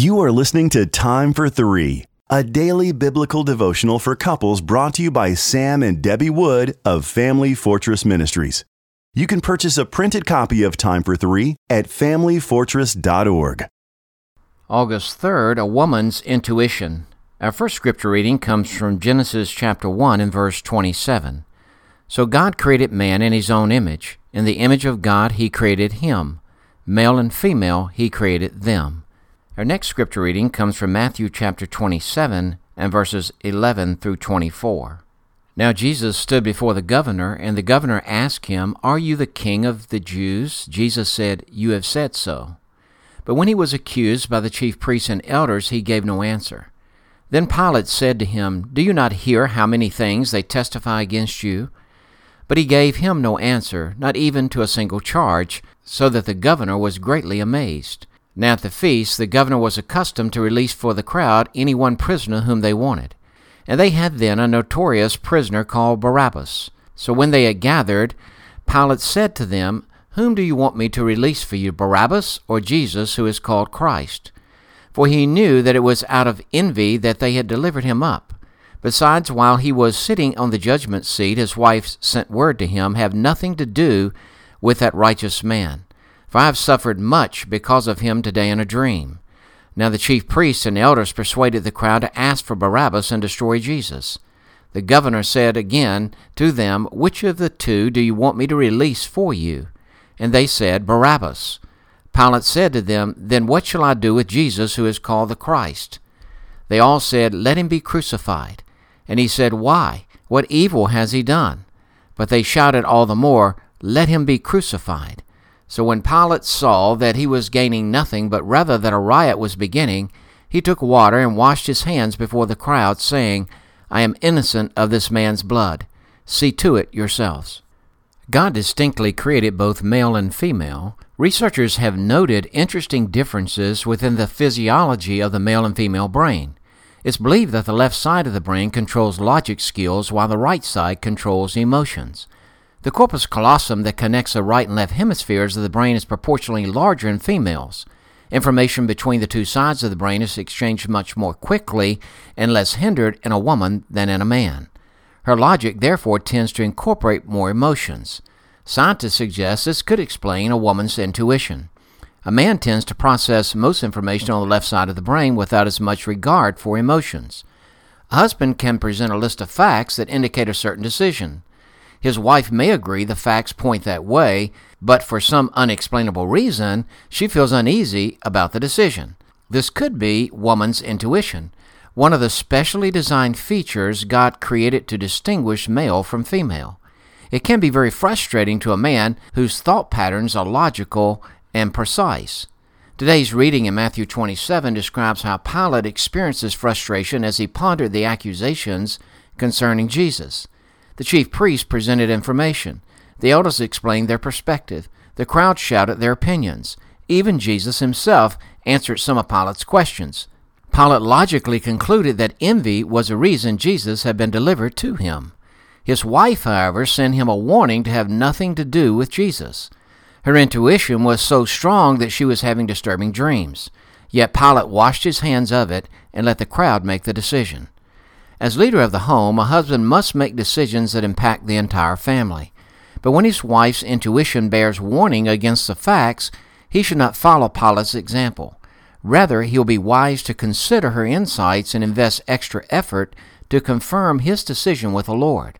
You are listening to Time for Three, a daily biblical devotional for couples brought to you by Sam and Debbie Wood of Family Fortress Ministries. You can purchase a printed copy of Time for Three at familyfortress.org. August 3rd, a woman's intuition. Our first scripture reading comes from Genesis chapter 1 and verse 27. So God created man in his own image. In the image of God he created him. Male and female he created them. Our next scripture reading comes from Matthew chapter 27 and verses 11 through 24. Now Jesus stood before the governor, and the governor asked him, Are you the king of the Jews? Jesus said, You have said so. But when he was accused by the chief priests and elders, he gave no answer. Then Pilate said to him, Do you not hear how many things they testify against you? But he gave him no answer, not even to a single charge, so that the governor was greatly amazed. Now at the feast, the governor was accustomed to release for the crowd any one prisoner whom they wanted. And they had then a notorious prisoner called Barabbas. So when they had gathered, Pilate said to them, Whom do you want me to release for you, Barabbas or Jesus, who is called Christ? For he knew that it was out of envy that they had delivered him up. Besides, while he was sitting on the judgment seat, his wife sent word to him, Have nothing to do with that righteous man for I have suffered much because of him today in a dream. Now the chief priests and elders persuaded the crowd to ask for Barabbas and destroy Jesus. The governor said again to them, Which of the two do you want me to release for you? And they said, Barabbas. Pilate said to them, Then what shall I do with Jesus who is called the Christ? They all said, Let him be crucified. And he said, Why? What evil has he done? But they shouted all the more, Let him be crucified. So when Pilate saw that he was gaining nothing, but rather that a riot was beginning, he took water and washed his hands before the crowd, saying, I am innocent of this man's blood. See to it yourselves. God distinctly created both male and female. Researchers have noted interesting differences within the physiology of the male and female brain. It's believed that the left side of the brain controls logic skills while the right side controls emotions. The corpus callosum that connects the right and left hemispheres of the brain is proportionally larger in females. Information between the two sides of the brain is exchanged much more quickly and less hindered in a woman than in a man. Her logic therefore tends to incorporate more emotions. Scientists suggest this could explain a woman's intuition. A man tends to process most information on the left side of the brain without as much regard for emotions. A husband can present a list of facts that indicate a certain decision. His wife may agree the facts point that way, but for some unexplainable reason, she feels uneasy about the decision. This could be woman's intuition, one of the specially designed features God created to distinguish male from female. It can be very frustrating to a man whose thought patterns are logical and precise. Today's reading in Matthew 27 describes how Pilate experiences frustration as he pondered the accusations concerning Jesus. The chief priests presented information. The elders explained their perspective. The crowd shouted their opinions. Even Jesus himself answered some of Pilate's questions. Pilate logically concluded that envy was a reason Jesus had been delivered to him. His wife, however, sent him a warning to have nothing to do with Jesus. Her intuition was so strong that she was having disturbing dreams. Yet Pilate washed his hands of it and let the crowd make the decision. As leader of the home, a husband must make decisions that impact the entire family. But when his wife's intuition bears warning against the facts, he should not follow Pilate's example. Rather, he'll be wise to consider her insights and invest extra effort to confirm his decision with the Lord.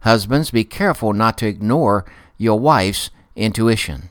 Husbands, be careful not to ignore your wife's intuition.